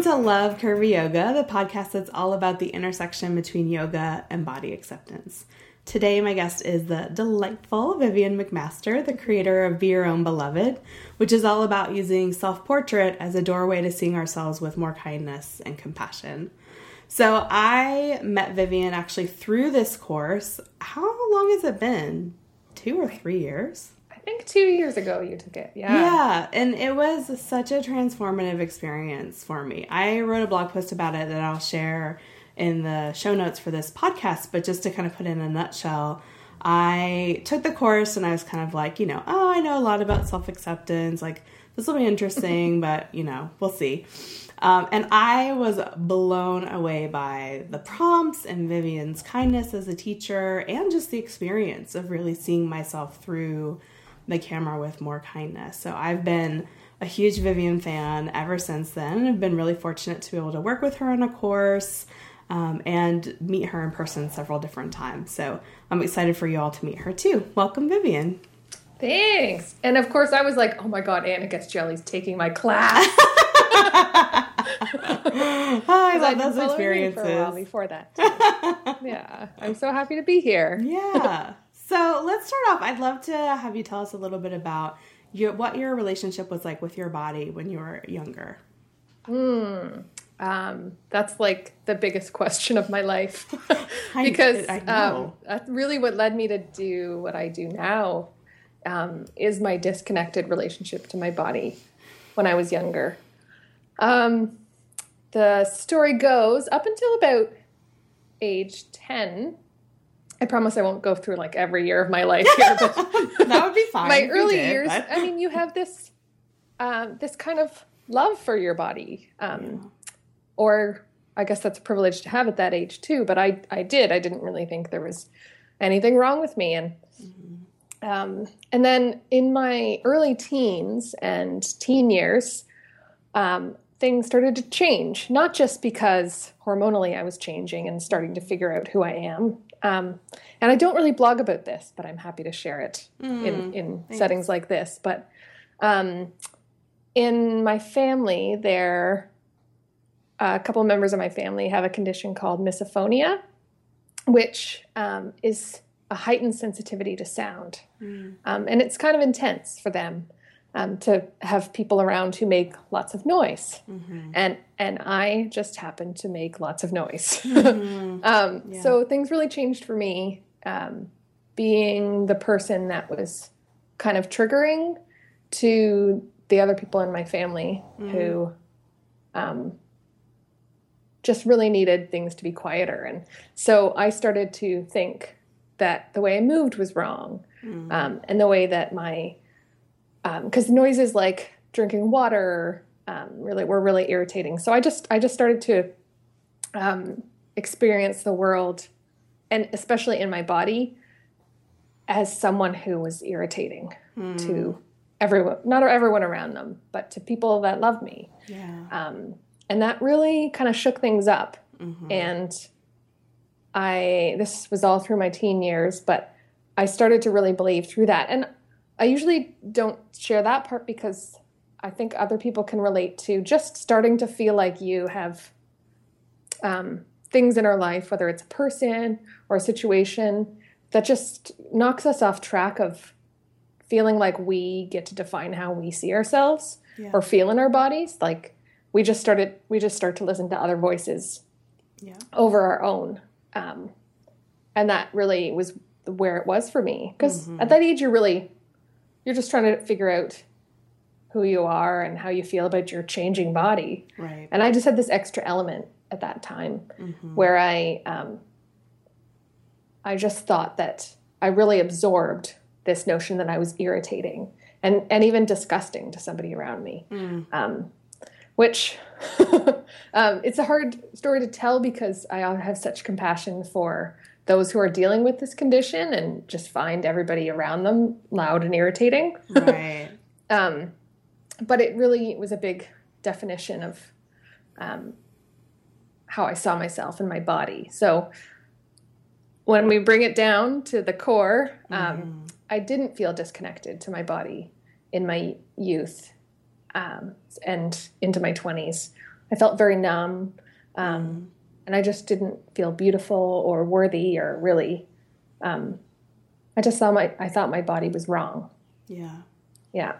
Welcome to Love Curvy Yoga, the podcast that's all about the intersection between yoga and body acceptance. Today, my guest is the delightful Vivienne McMaster, the creator of Be Your Own Beloved, which is all about using self portrait as a doorway to seeing ourselves with more kindness and compassion. So, I met Vivienne actually through this course. How long has it been? Two or three years? I think two years ago you took it. Yeah. Yeah, and it was such a transformative experience for me. I wrote a blog post about it that I'll share in the show notes for this podcast, but just to kind of put in a nutshell, I took the course and I was kind of like, you know, oh, I know a lot about self acceptance. Like, this will be interesting, but, you know, we'll see. Um, and I was blown away by the prompts and Vivienne's kindness as a teacher and just the experience of really seeing myself through the camera with more kindness. So I've been a huge Vivienne fan ever since then. I've been really fortunate to be able to work with her on a course um, and meet her in person several different times. So I'm excited for you all to meet her too. Welcome, Vivienne. Thanks. And of course, I was like, oh my God, Anna Guest-Jelley's taking my class. oh, I love those experiences. For a while before that. yeah, I'm so happy to be here. Yeah. So let's start off. I'd love to have you tell us a little bit about your, what your relationship was like with your body when you were younger. Hmm. Um, that's like the biggest question of my life because I, I um, that's really what led me to do what I do now um, is my disconnected relationship to my body when I was younger. Um, the story goes up until about age 10 I promise I won't go through like every year of my life here, but that would be fine. my early did, years, but... I mean, you have this um, this kind of love for your body, um, yeah. or I guess that's a privilege to have at that age too. But I I did. I didn't really think there was anything wrong with me, and mm-hmm. um, and then in my early teens and teen years. Things started to change, not just because hormonally I was changing and starting to figure out who I am, um, and I don't really blog about this, but I'm happy to share it mm, in, in settings like this. But um, in my family, there, a couple of members of my family have a condition called misophonia, which um, is a heightened sensitivity to sound. Mm. Um, and it's kind of intense for them um, to have people around who make lots of noise, mm-hmm. and and I just happen to make lots of noise. Mm-hmm. um, yeah. So things really changed for me, um, being the person that was kind of triggering to the other people in my family mm-hmm. who um, just really needed things to be quieter, and so I started to think that the way I moved was wrong, mm-hmm. um, and the way that my because um, noises like drinking water um, really were really irritating. So I just I just started to um, experience the world, and especially in my body, as someone who was irritating mm. to everyone, not everyone around them, but to people that love me. Yeah. Um, and that really kind of shook things up. Mm-hmm. And I this was all through my teen years, but I started to really believe through that. And I usually don't share that part because I think other people can relate to just starting to feel like you have um, things in our life, whether it's a person or a situation, that just knocks us off track of feeling like we get to define how we see ourselves yeah. or feel in our bodies. Like we just started, we just start to listen to other voices yeah. over our own. Um, and that really was where it was for me. Because mm-hmm. at that age, you're really you're just trying to figure out who you are and how you feel about your changing body. Right. And I just had this extra element at that time mm-hmm. where I um, I just thought that I really absorbed this notion that I was irritating and and even disgusting to somebody around me. Mm. Um, which um, it's a hard story to tell because I have such compassion for those who are dealing with this condition and just find everybody around them loud and irritating. Right. um, but it really was a big definition of um, how I saw myself and my body. So when we bring it down to the core, um, mm. I didn't feel disconnected to my body in my youth um, and into my 20s. I felt very numb. Um, and I just didn't feel beautiful or worthy or really. Um, I just saw my I thought my body was wrong. Yeah. Yeah.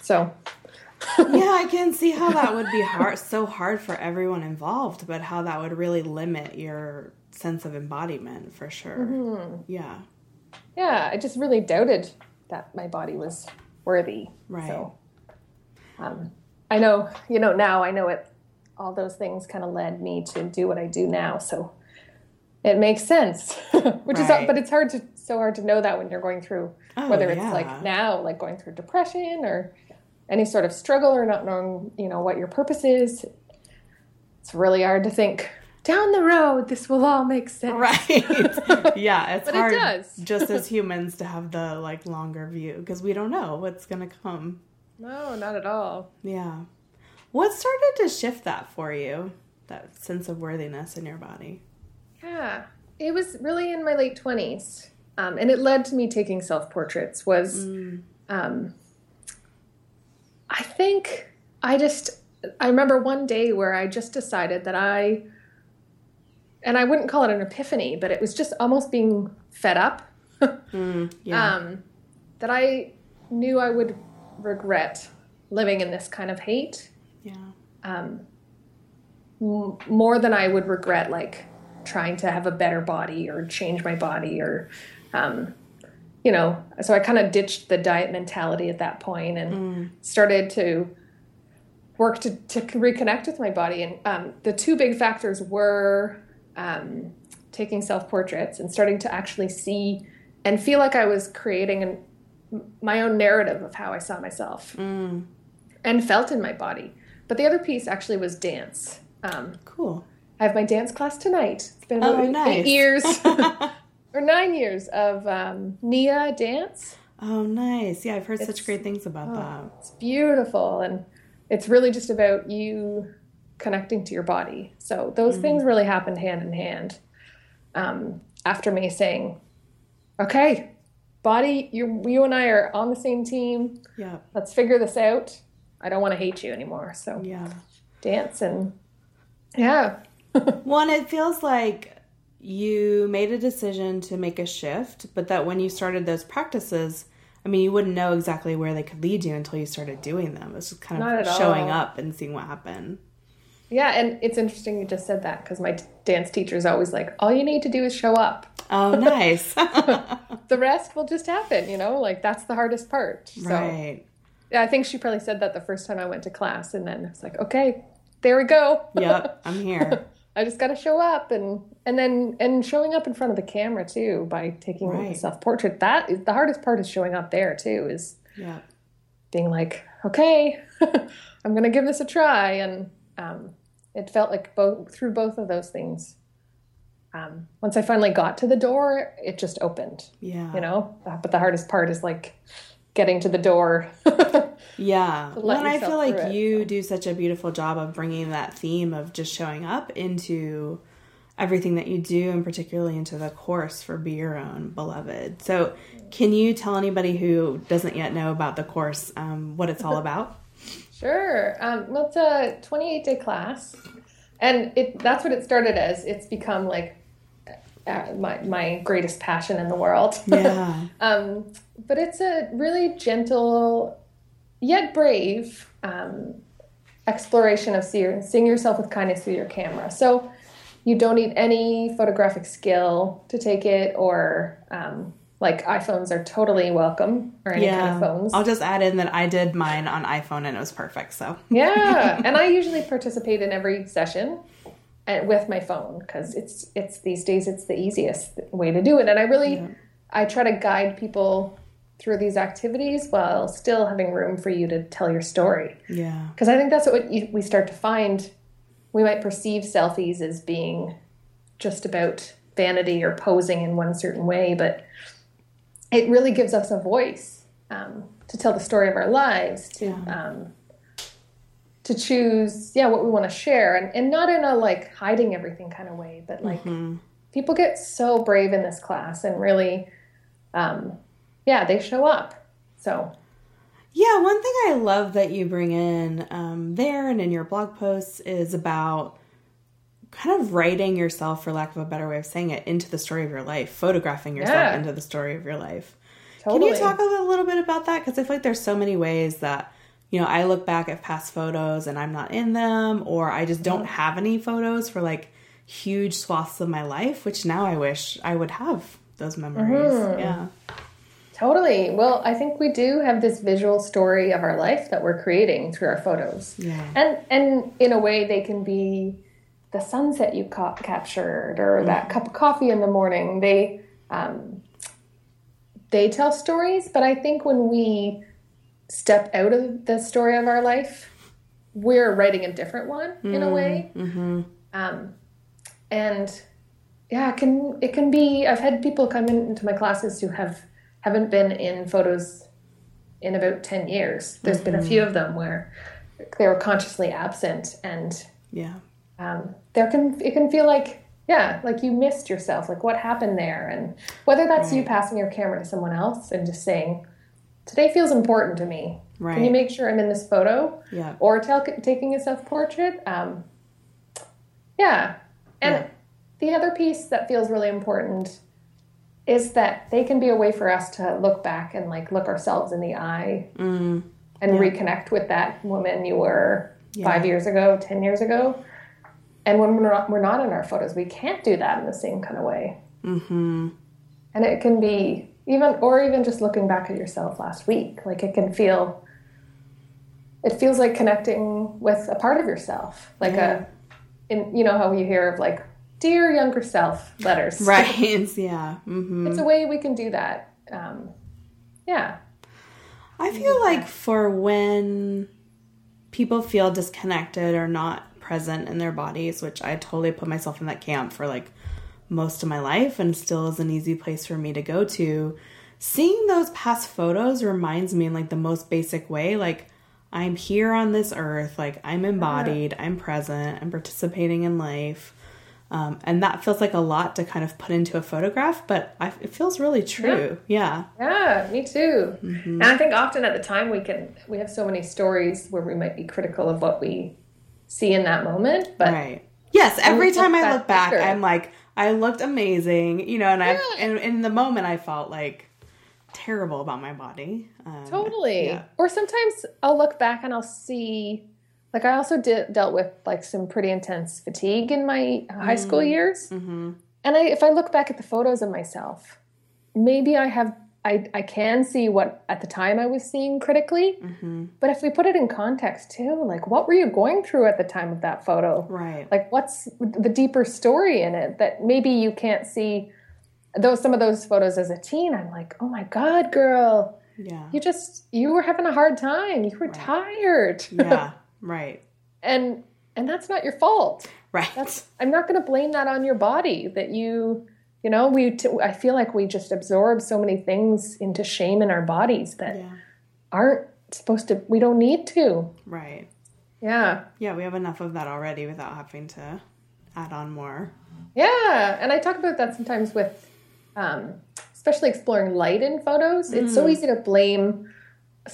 So. yeah, I can see how that would be hard, so hard for everyone involved, but how that would really limit your sense of embodiment for sure. Mm-hmm. Yeah. Yeah, I just really doubted that my body was worthy. Right. So, um, I know, you know, now I know it all those things kind of led me to do what I do now. So it makes sense, which right. is, but it's hard to, so hard to know that when you're going through, oh, whether it's yeah. like now, like going through depression or any sort of struggle or not knowing, you know, what your purpose is. It's really hard to think down the road, this will all make sense. Right. yeah, it's hard it just as humans to have the like longer view because we don't know what's going to come. No, not at all. Yeah. What started to shift that for you? That sense of worthiness in your body? Yeah, it was really in my late 20s. Um, and it led to me taking self portraits was mm. um, I think I just I remember one day where I just decided that I and I wouldn't call it an epiphany, but it was just almost being fed up. mm, yeah. um, that I knew I would regret living in this kind of hate yeah. Um, m- more than I would regret, like trying to have a better body or change my body or, um, you know, so I kind of ditched the diet mentality at that point and mm. started to work to, to reconnect with my body. And um, the two big factors were um, taking self portraits and starting to actually see and feel like I was creating an, my own narrative of how I saw myself mm. and felt in my body. But the other piece actually was dance. Um, cool. I have my dance class tonight. It's been about oh, nice. eight years or nine years of um, Nia dance. Oh, nice. Yeah, I've heard it's, such great things about oh, that. It's beautiful. And it's really just about you connecting to your body. So those mm things really happened hand in hand. Um, after me saying, okay, body, you, you and I are on the same team. Yeah. Let's figure this out. I don't want to hate you anymore. So yeah, dance and yeah. One, it feels like you made a decision to make a shift, but that when you started those practices, I mean, you wouldn't know exactly where they could lead you until you started doing them. It's just kind of showing all. up and seeing what happened. Yeah, and it's interesting you just said that because my dance teacher is always like, all you need to do is show up. Oh, nice. the rest will just happen, you know? Like, that's the hardest part. So, right. Yeah, I think she probably said that the first time I went to class, and then it's like, okay, there we go. Yep, I'm here. I just got to show up, and and then and showing up in front of the camera too by taking right. a self portrait. That is the hardest part is showing up there too. Is yeah, being like, okay, I'm gonna give this a try, and um, it felt like both through both of those things. Um, once I finally got to the door, it just opened. Yeah, you know. But the hardest part is like getting to the door. yeah. Well, and I feel like it, you so. do such a beautiful job of bringing that theme of just showing up into everything that you do and particularly into the course for Be Your Own Beloved. So, can you tell anybody who doesn't yet know about the course um, what it's all about? sure. Um, well, it's a 28 day class. And it, that's what it started as. It's become like uh, my, my greatest passion in the world. Yeah. um, but it's a really gentle, yet brave um, exploration of see, seeing yourself with kindness through your camera. So you don't need any photographic skill to take it, or um, like iPhones are totally welcome, or any yeah. kind of phones. I'll just add in that I did mine on iPhone and it was perfect. So yeah, and I usually participate in every session with my phone because it's it's these days it's the easiest way to do it and i really yeah. i try to guide people through these activities while still having room for you to tell your story yeah because i think that's what you, we start to find we might perceive selfies as being just about vanity or posing in one certain way but it really gives us a voice um, to tell the story of our lives to yeah. um, to choose yeah what we want to share and, and not in a like hiding everything kind of way but like mm-hmm. people get so brave in this class and really um, yeah they show up so Yeah, one thing I love that you bring in um, there and in your blog posts is about kind of writing yourself, for lack of a better way of saying it, into the story of your life, photographing yourself Yeah. into the story of your life. Totally. Can you talk a little, bit about that? Because I feel like there's so many ways that, you know, I look back at past photos and I'm not in them, or I just don't have any photos for like huge swaths of my life, which now I wish I would have those memories. Yeah. Totally. Well, I think we do have this visual story of our life that we're creating through our photos. Yeah. And and in a way they can be the sunset you ca- captured or that cup of coffee in the morning. They um, they tell stories, but I think when we step out of the story of our life, we're writing a different one in a way. Mm-hmm. Um, and yeah, it can it can be. I've had people come in, into my classes who have haven't been in photos in about ten years. There's been a few of them where they were consciously absent, and Yeah. um, there can it can feel like yeah, like you missed yourself. Like what happened there, and whether that's you passing your camera to someone else and just saying, "Today feels important to me." Can you make sure I'm in this photo? Yeah. or taking a self portrait. Um, yeah. And Yeah. the other piece that feels really important is that they can be a way for us to look back and like look ourselves in the eye Mm. and Yeah. reconnect with that woman you were five years ago, 10 years ago. And when we're not, we're not in our photos, we can't do that in the same kind of way. Mm-hmm. And it can be even, or even just looking back at yourself last week. Like it can feel, it feels like connecting with a part of yourself. Like Yeah. a, in, you know how you hear of like, dear younger self letters. Right. yeah. Mm-hmm. It's a way we can do that. Um, yeah. I feel like for when people feel disconnected or not present in their bodies, which I totally put myself in that camp for like most of my life and still is an easy place for me to go to. Seeing those past photos reminds me in like the most basic way, like I'm here on this earth, like I'm embodied, I'm present, I'm participating in life. Um, and that feels like a lot to kind of put into a photograph, but I, it feels really true. Yeah. Yeah, me too. Mm-hmm. And I think often at the time we can we have so many stories where we might be critical of what we see in that moment, but Right. Yes, every time I look back, later. I'm like, I looked amazing, you know, and I and in the moment I felt like terrible about my body. Um, totally. Yeah. Or sometimes I'll look back and I'll see like I also did, dealt with like some pretty intense fatigue in my high school years. Mm-hmm. And I, if I look back at the photos of myself, maybe I have I, I can see what at the time I was seeing critically. Mm-hmm. But if we put it in context too, like what were you going through at the time of that photo? Right. Like what's the deeper story in it that maybe you can't see those some of those photos as a teen, I'm like, oh my God, girl, yeah. you just you were having a hard time. You were tired. yeah. Right. and and that's not your fault. Right. That's I'm not going to blame that on your body that you you know we t- I feel like we just absorb so many things into shame in our bodies that yeah. aren't supposed to we don't need to. Right. Yeah. Yeah, we have enough of that already without having to add on more. Yeah, and I talk about that sometimes with um especially exploring light in photos. It's so easy to blame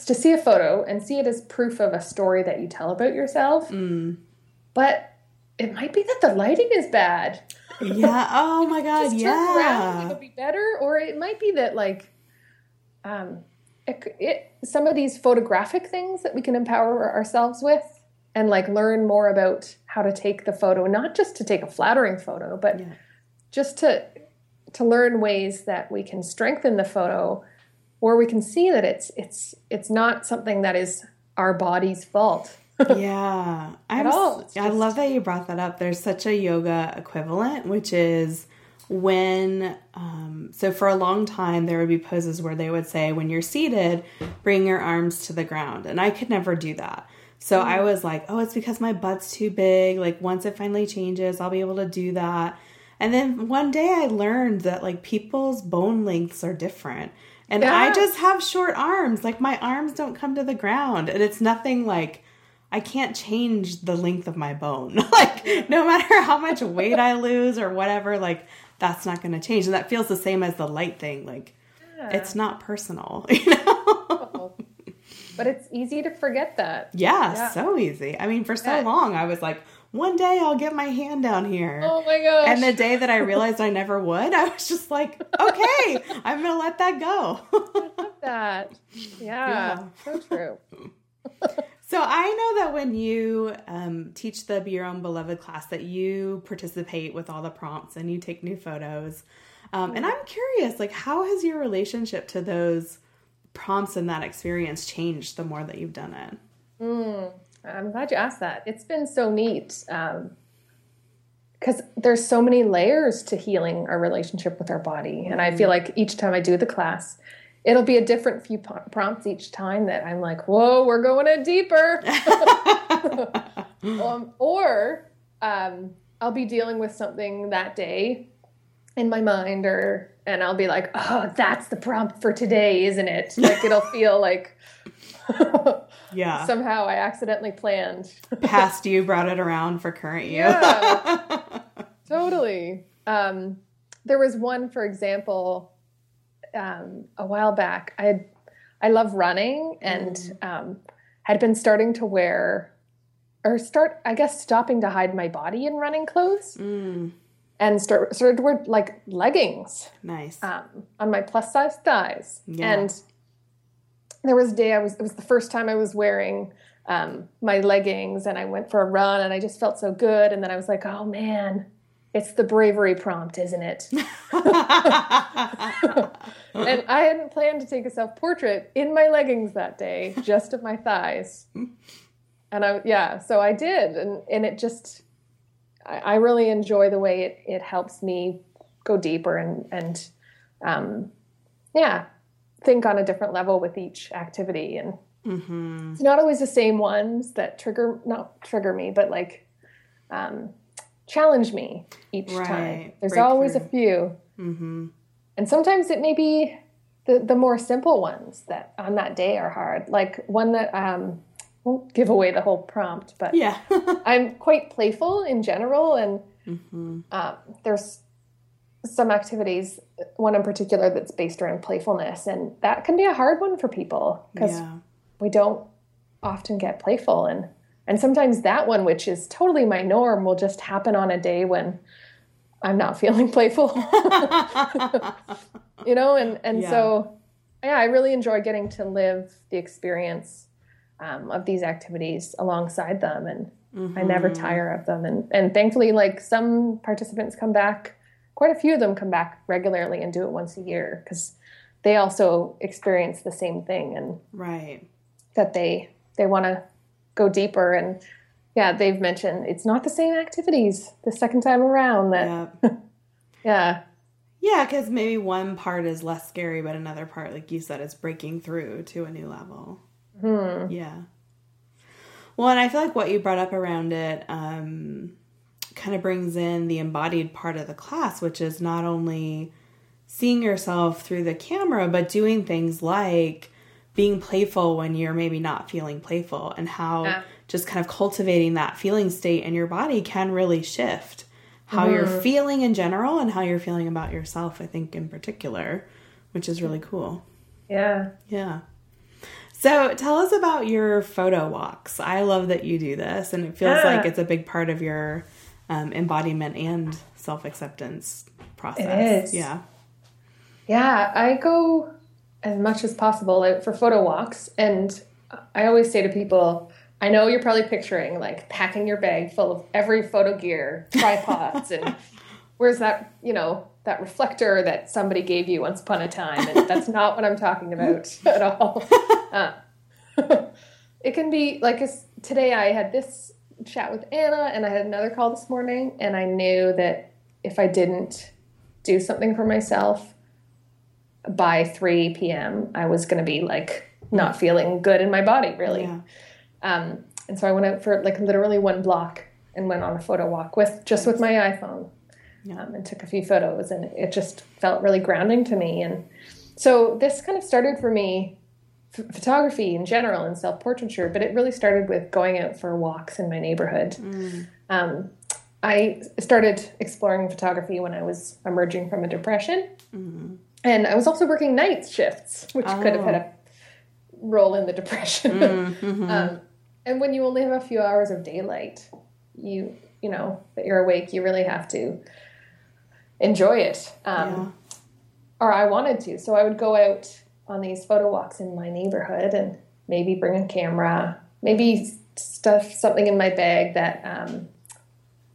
to see a photo and see it as proof of a story that you tell about yourself. Mm. But it might be that the lighting is bad. Yeah. Oh my god. just turn around, Yeah. it'll be better. Or it might be that like, um, it, it some of these photographic things that we can empower ourselves with, and like learn more about how to take the photo, not just to take a flattering photo, but Yeah. just to to learn ways that we can strengthen the photo, or we can see that it's it's it's not something that is our body's fault. yeah. I'm. I love that you brought that up. There's such a yoga equivalent, which is when, um, so for a long time, there would be poses where they would say, when you're seated, bring your arms to the ground. And I could never do that. So I was like, oh, it's because my butt's too big. Like, once it finally changes, I'll be able to do that. And then one day I learned that like people's bone lengths are different. And I just have short arms. Like my arms don't come to the ground. And it's nothing like I can't change the length of my bone. like no matter how much weight I lose or whatever, like that's not gonna change. And that feels the same as the light thing. Like it's not personal, you know? Oh. but it's easy to forget that. Yeah, Yeah. so easy. I mean, for so Yeah. long, I was like, one day I'll get my hand down here. Oh my gosh. And the day that I realized I never would, I was just like, okay, I'm going to let that go. Love that. Yeah, Yeah. so true. so I know that when you um, teach the Be Your Own Beloved class, that you participate with all the prompts and you take new photos. Um, and I'm curious, like, how has your relationship to those prompts and that experience changed the more that you've done it? I'm glad you asked that. It's been so neat because there's so many layers to healing our relationship with our body, and I feel like each time I do the class, it'll be a different few prompts each time that I'm like, "Whoa, we're going in deeper," um, or um, I'll be dealing with something that day in my mind, or and I'll be like, "Oh, that's the prompt for today, isn't it?" Like it'll feel like. Yeah. somehow I accidentally planned. Past you brought it around for current you. Yeah, totally. Um, there was one, for example, um, a while back. I had, I love running and um, had been starting to wear, or start, I guess, stopping to hide my body in running clothes, Mm, and start started to wear like leggings nice. um, on my plus size thighs. Yeah. And there was a day I was it was the first time I was wearing um, my leggings and I went for a run and I just felt so good. And then I was like, oh man, it's the bravery prompt, isn't it? and I hadn't planned to take a self portrait in my leggings that day, just of my thighs. And I yeah, so I did, and and it just I, I really enjoy the way it it helps me go deeper and and um, yeah, think on a different level with each activity. And hmm it's not always the same ones that trigger not trigger me but like um, challenge me each time. There's Break always a few. Hmm and sometimes it may be the, the more simple ones that on that day are hard. Like one that um won't give away the whole prompt but Yeah. i'm quite playful in general. And hmm um, there's some activities one in particular that's based around playfulness and that can be a hard one for people because Yeah. we don't often get playful and and sometimes that one which is totally my norm will just happen on a day when i'm not feeling playful you know and and Yeah. so yeah i really enjoy getting to live the experience um, of these activities alongside them and i never Mm-hmm. tire of them and and thankfully like some participants come back quite a few of them come back regularly and do it once a year because they also experience the same thing and Right. that they they want to go deeper and yeah they've mentioned it's not the same activities the second time around that Yeah. yeah Yeah, because maybe one part is less scary, but another part, like you said, is breaking through to a new level. Hmm. Yeah. Well, and I feel like what you brought up around it um, kind of brings in the embodied part of the class, which is not only seeing yourself through the camera, but doing things like being playful when you're maybe not feeling playful, and how Yeah. just kind of cultivating that feeling state in your body can really shift how you're mm-hmm. feeling in general and how you're feeling about yourself, I think, in particular, which is really cool. yeah Yeah. So tell us about your photo walks. I love that you do this, and it feels Yeah. like it's a big part of your um, embodiment and self acceptance process. is. Yeah. yeah i go as much as possible out for photo walks and i always say to people i know you're probably picturing like packing your bag full of every photo gear tripods and where's that you know that reflector that somebody gave you once upon a time and that's not what i'm talking about at all Uh, it can be like today i had this chat with anna and i had another call this morning and i knew that if i didn't do something for myself by 3 p.m i was going to be like not feeling good in my body really Yeah. um, and so I went out for like literally one block and went on a photo walk with just with my iPhone Yeah. um, and took a few photos and it just felt really grounding to me. And so this kind of started for me photography in general and self portraiture, but it really started with going out for walks in my neighborhood. Um, I started exploring photography when I was emerging from a depression. And I was also working night shifts, which could have had a role in the depression. Mm-hmm. um, and when you only have a few hours of daylight, you you know that you're awake, you really have to enjoy it. Um, yeah. Or I wanted to, so I would go out on these photo walks in my neighborhood and maybe bring a camera, maybe stuff something in my bag that um,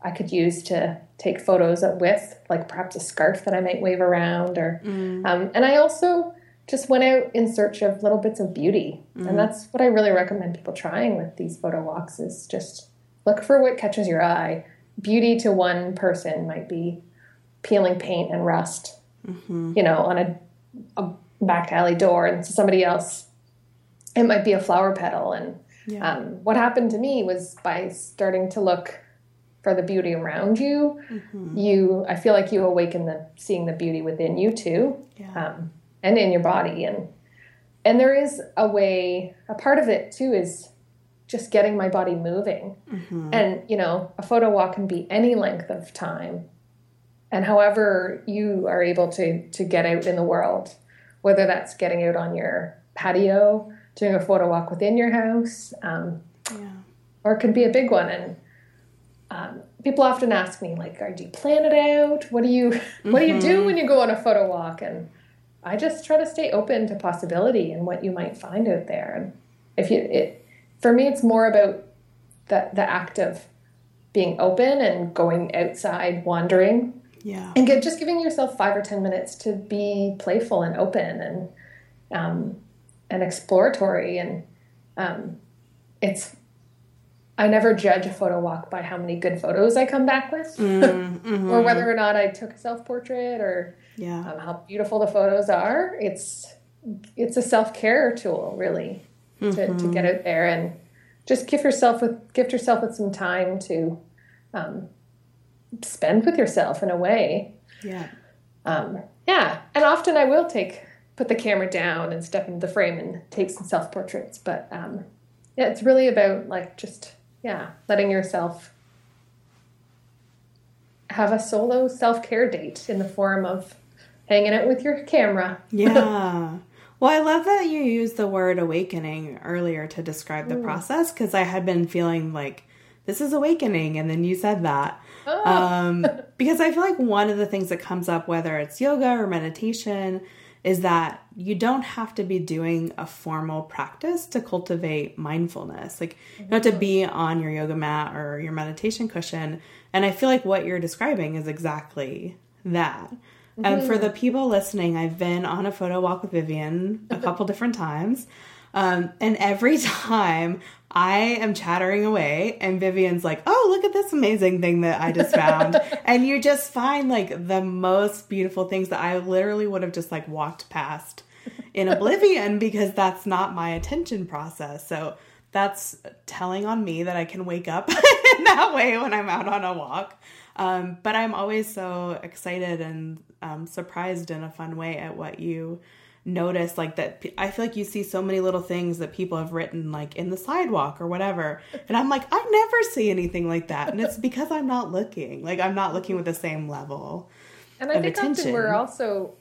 I could use to take photos with, like perhaps a scarf that I might wave around, or mm. um, and I also just went out in search of little bits of beauty, mm. and that's what I really recommend people trying with these photo walks is just look for what catches your eye. Beauty to one person might be peeling paint and rust, mm-hmm. you know, on a, a back alley door, and to somebody else, it might be a flower petal. And yeah. um, what happened to me was by starting to look for the beauty around you, mm-hmm. you I feel like you awaken the seeing the beauty within you too, yeah. um, and in your body, and and there is a way. A part of it too is just getting my body moving, mm-hmm. and you know, a photo walk can be any length of time, and however you are able to to get out in the world, whether that's getting out on your patio, doing a photo walk within your house, um, yeah. or it could be a big one and um, people often ask me like, "Do you plan it out? What do you mm-hmm. What do you do mm-hmm. when you go on a photo walk?" And I just try to stay open to possibility and what you might find out there. And if you, it, for me, it's more about the the act of being open and going outside, wandering, yeah, and get, just giving yourself five or ten minutes to be playful and open and um, and exploratory. And um, it's I never judge a photo walk by how many good photos I come back with, mm, mm-hmm. or whether or not I took a self portrait, or yeah. um, how beautiful the photos are. It's it's a self care tool, really, mm-hmm. to, to mm-hmm. get out there and just give yourself with gift yourself with some time to um, spend with yourself in a way. Yeah. Um, yeah, and often I will take put the camera down and step into the frame and take some self portraits, but um, yeah, it's really about like just yeah, letting yourself have a solo self care date in the form of hanging out with your camera. yeah. Well, I love that you used the word awakening earlier to describe the mm. process because I had been feeling like this is awakening, and then you said that. Oh. Um, because I feel like one of the things that comes up, whether it's yoga or meditation, is that you don't have to be doing a formal practice to cultivate mindfulness. Like you don't have to be on your yoga mat or your meditation cushion. And I feel like what you're describing is exactly that. Mm-hmm. And for the people listening, I've been on a photo walk with Vivienne a couple different times. Um, and every time I am chattering away, and Vivienne's like, Oh, look at this amazing thing that I just found. and you just find like the most beautiful things that I literally would have just like walked past in oblivion because that's not my attention process. So that's telling on me that I can wake up in that way when I'm out on a walk. Um, but I'm always so excited and um, surprised in a fun way at what you notice like that i feel like you see so many little things that people have written like in the sidewalk or whatever and i'm like i never see anything like that and it's because i'm not looking like i'm not looking with the same level and i think attention. often we're also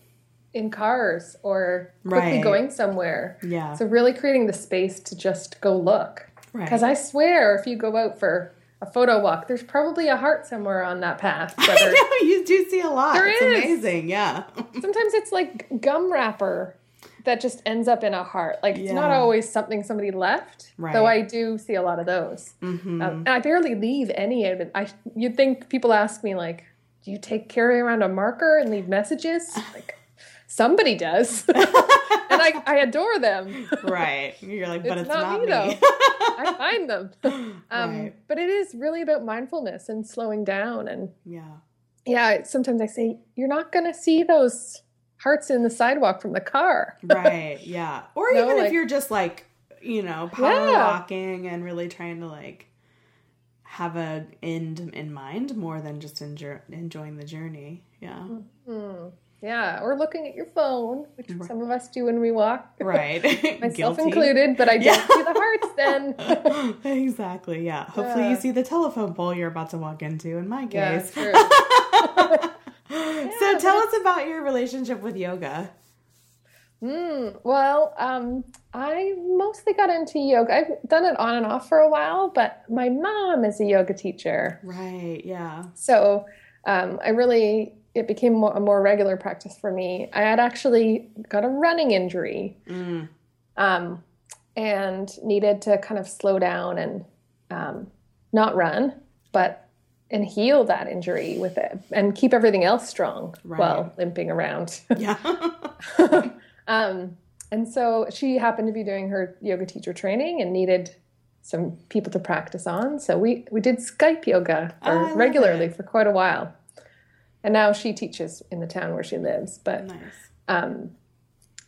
in cars or quickly right. going somewhere yeah so really creating the space to just go look because right. i swear if you go out for a photo walk. There's probably a heart somewhere on that path. Whether, I know you do see a lot. There it's is. amazing. Yeah. Sometimes it's like gum wrapper that just ends up in a heart. Like yeah. it's not always something somebody left. Right. Though I do see a lot of those. Mm-hmm. Um, and I barely leave any of it. I you'd think people ask me like, do you take carry around a marker and leave messages? Like somebody does. and I, I adore them. Right. You're like, but it's, it's not, not, me, though. I find them. Um, right. But it is really about mindfulness and slowing down. And yeah. Yeah. Sometimes I say, you're not going to see those hearts in the sidewalk from the car. right. Yeah. Or no, even like, if you're just like, you know, power yeah. walking and really trying to like have a end in mind more than just enjoy, enjoying the journey. Yeah. Mm-hmm. Yeah, or looking at your phone, which right. some of us do when we walk. Right. Myself Guilty. included, but I don't yeah. see the hearts then. exactly, yeah. Hopefully yeah. you see the telephone pole you're about to walk into in my case. Yeah. So tell us about your relationship with yoga. Mm, well, um, I mostly got into yoga. I've done it on and off for a while, but my mom is a yoga teacher. Right, yeah. So um, I really, it became more, a more regular practice for me. I had actually got a running injury Mm. um, and needed to kind of slow down and um, not run, but and heal that injury with it and keep everything else strong Right. while limping around. Yeah. um, and so she happened to be doing her yoga teacher training and needed some people to practice on. So we, we did Skype yoga Oh, regularly for quite a while. And now she teaches in the town where she lives. But nice. um,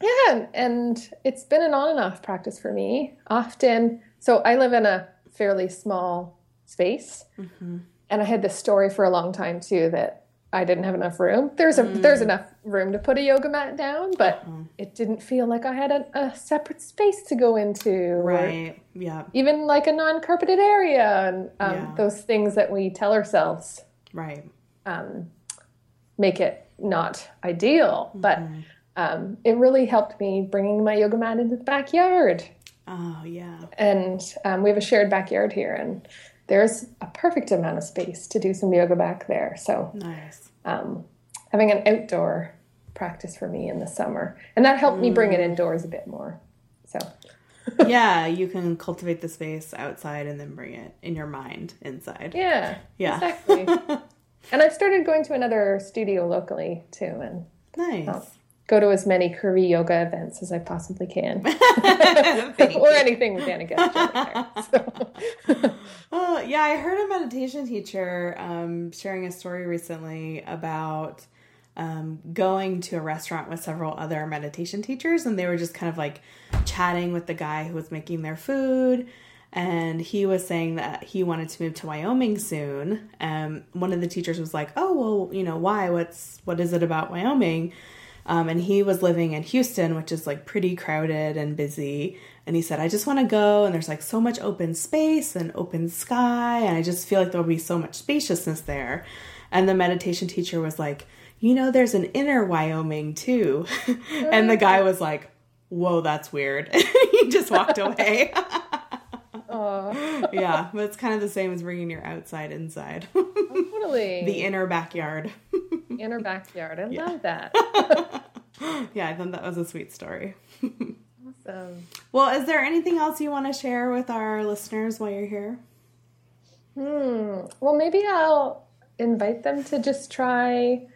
yeah, and it's been an on and off practice for me. Often, so I live in a fairly small space, and I had this story for a long time too that I didn't have enough room. There's a there's enough room to put a yoga mat down, but it didn't feel like I had a, a separate space to go into, Right. Yeah. even like a non-carpeted area, and um, Yeah. those things that we tell ourselves Right. um, make it not ideal. But um, it really helped me bringing my yoga mat into the backyard. Oh, yeah. And um, we have a shared backyard here, and there's a perfect amount of space to do some yoga back there. So Nice. um, having an outdoor practice for me in the summer, and that helped me bring it indoors a bit more. So yeah, you can cultivate the space outside and then bring it in your mind inside. yeah, Yeah. exactly. and I've started going to another studio locally too, and Nice. go to as many curvy yoga events as I possibly can. Or anything with Anna Guest there. So. Oh, yeah, I heard a meditation teacher um, sharing a story recently about um, going to a restaurant with several other meditation teachers, and they were just kind of like chatting with the guy who was making their food. And he was saying that he wanted to move to Wyoming soon. Um, one of the teachers was like, "Oh, well, you know, why? What's what is it about Wyoming?" Um, and he was living in Houston, which is like pretty crowded and busy. And he said, I just want to go, and there's like so much open space and open sky, and I just feel like there'll be so much spaciousness there. And the meditation teacher was like, You know, there's an inner Wyoming too. and the guy was like, Whoa, that's weird. he just walked away. Yeah, but it's kind of the same as bringing your outside inside, totally. the inner backyard. inner backyard. I love that. yeah, I thought that was a sweet story. Awesome. Well, is there anything else you want to share with our listeners while you're here? Hmm. Well, maybe I'll invite them to just try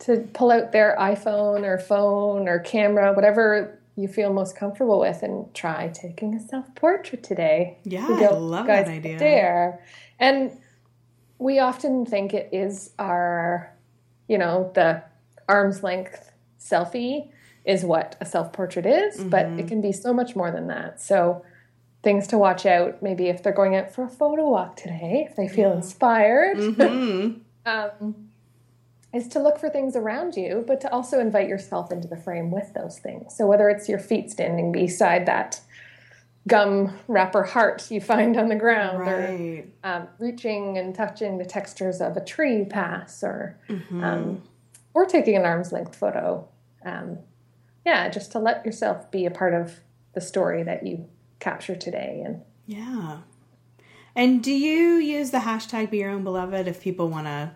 to pull out their iPhone or phone or camera, whatever you feel most comfortable with, and try taking a self portrait today. Yeah, I love that idea. There, and we often think it is our, you know, the arm's length selfie is what a self portrait is, but Mm-hmm. it can be so much more than that. So, things to watch out maybe if they're going out for a photo walk today, if they feel inspired, Mm-hmm. um, is to look for things around you, but to also invite yourself into the frame with those things. So, whether it's your feet standing beside that gum wrapper heart you find on the ground, or um, reaching and touching the textures of a tree pass or Mm-hmm. um, or taking an arm's length photo um, yeah just to let yourself be a part of the story that you capture today and Yeah. And do you use the hashtag be your own beloved if people want to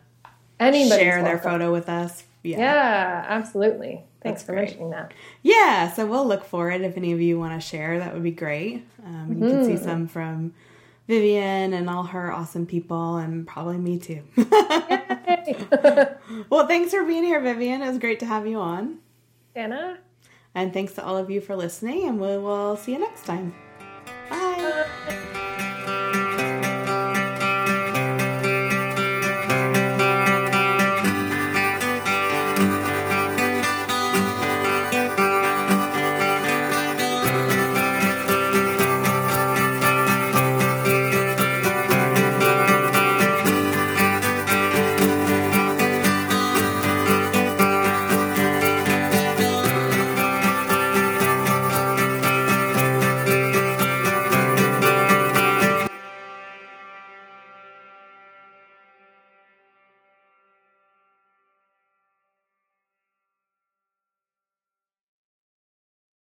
anybody share their photo with us? yeah absolutely thanks That's for great. mentioning that Yeah, so we'll look for it if any of you want to share. That would be great. Um, You can Mm-hmm. see some from Vivienne and all her awesome people, and probably me too. Well, thanks for being here, Vivienne. It was great to have you on. anna And thanks to all of you for listening, and we will see you next time.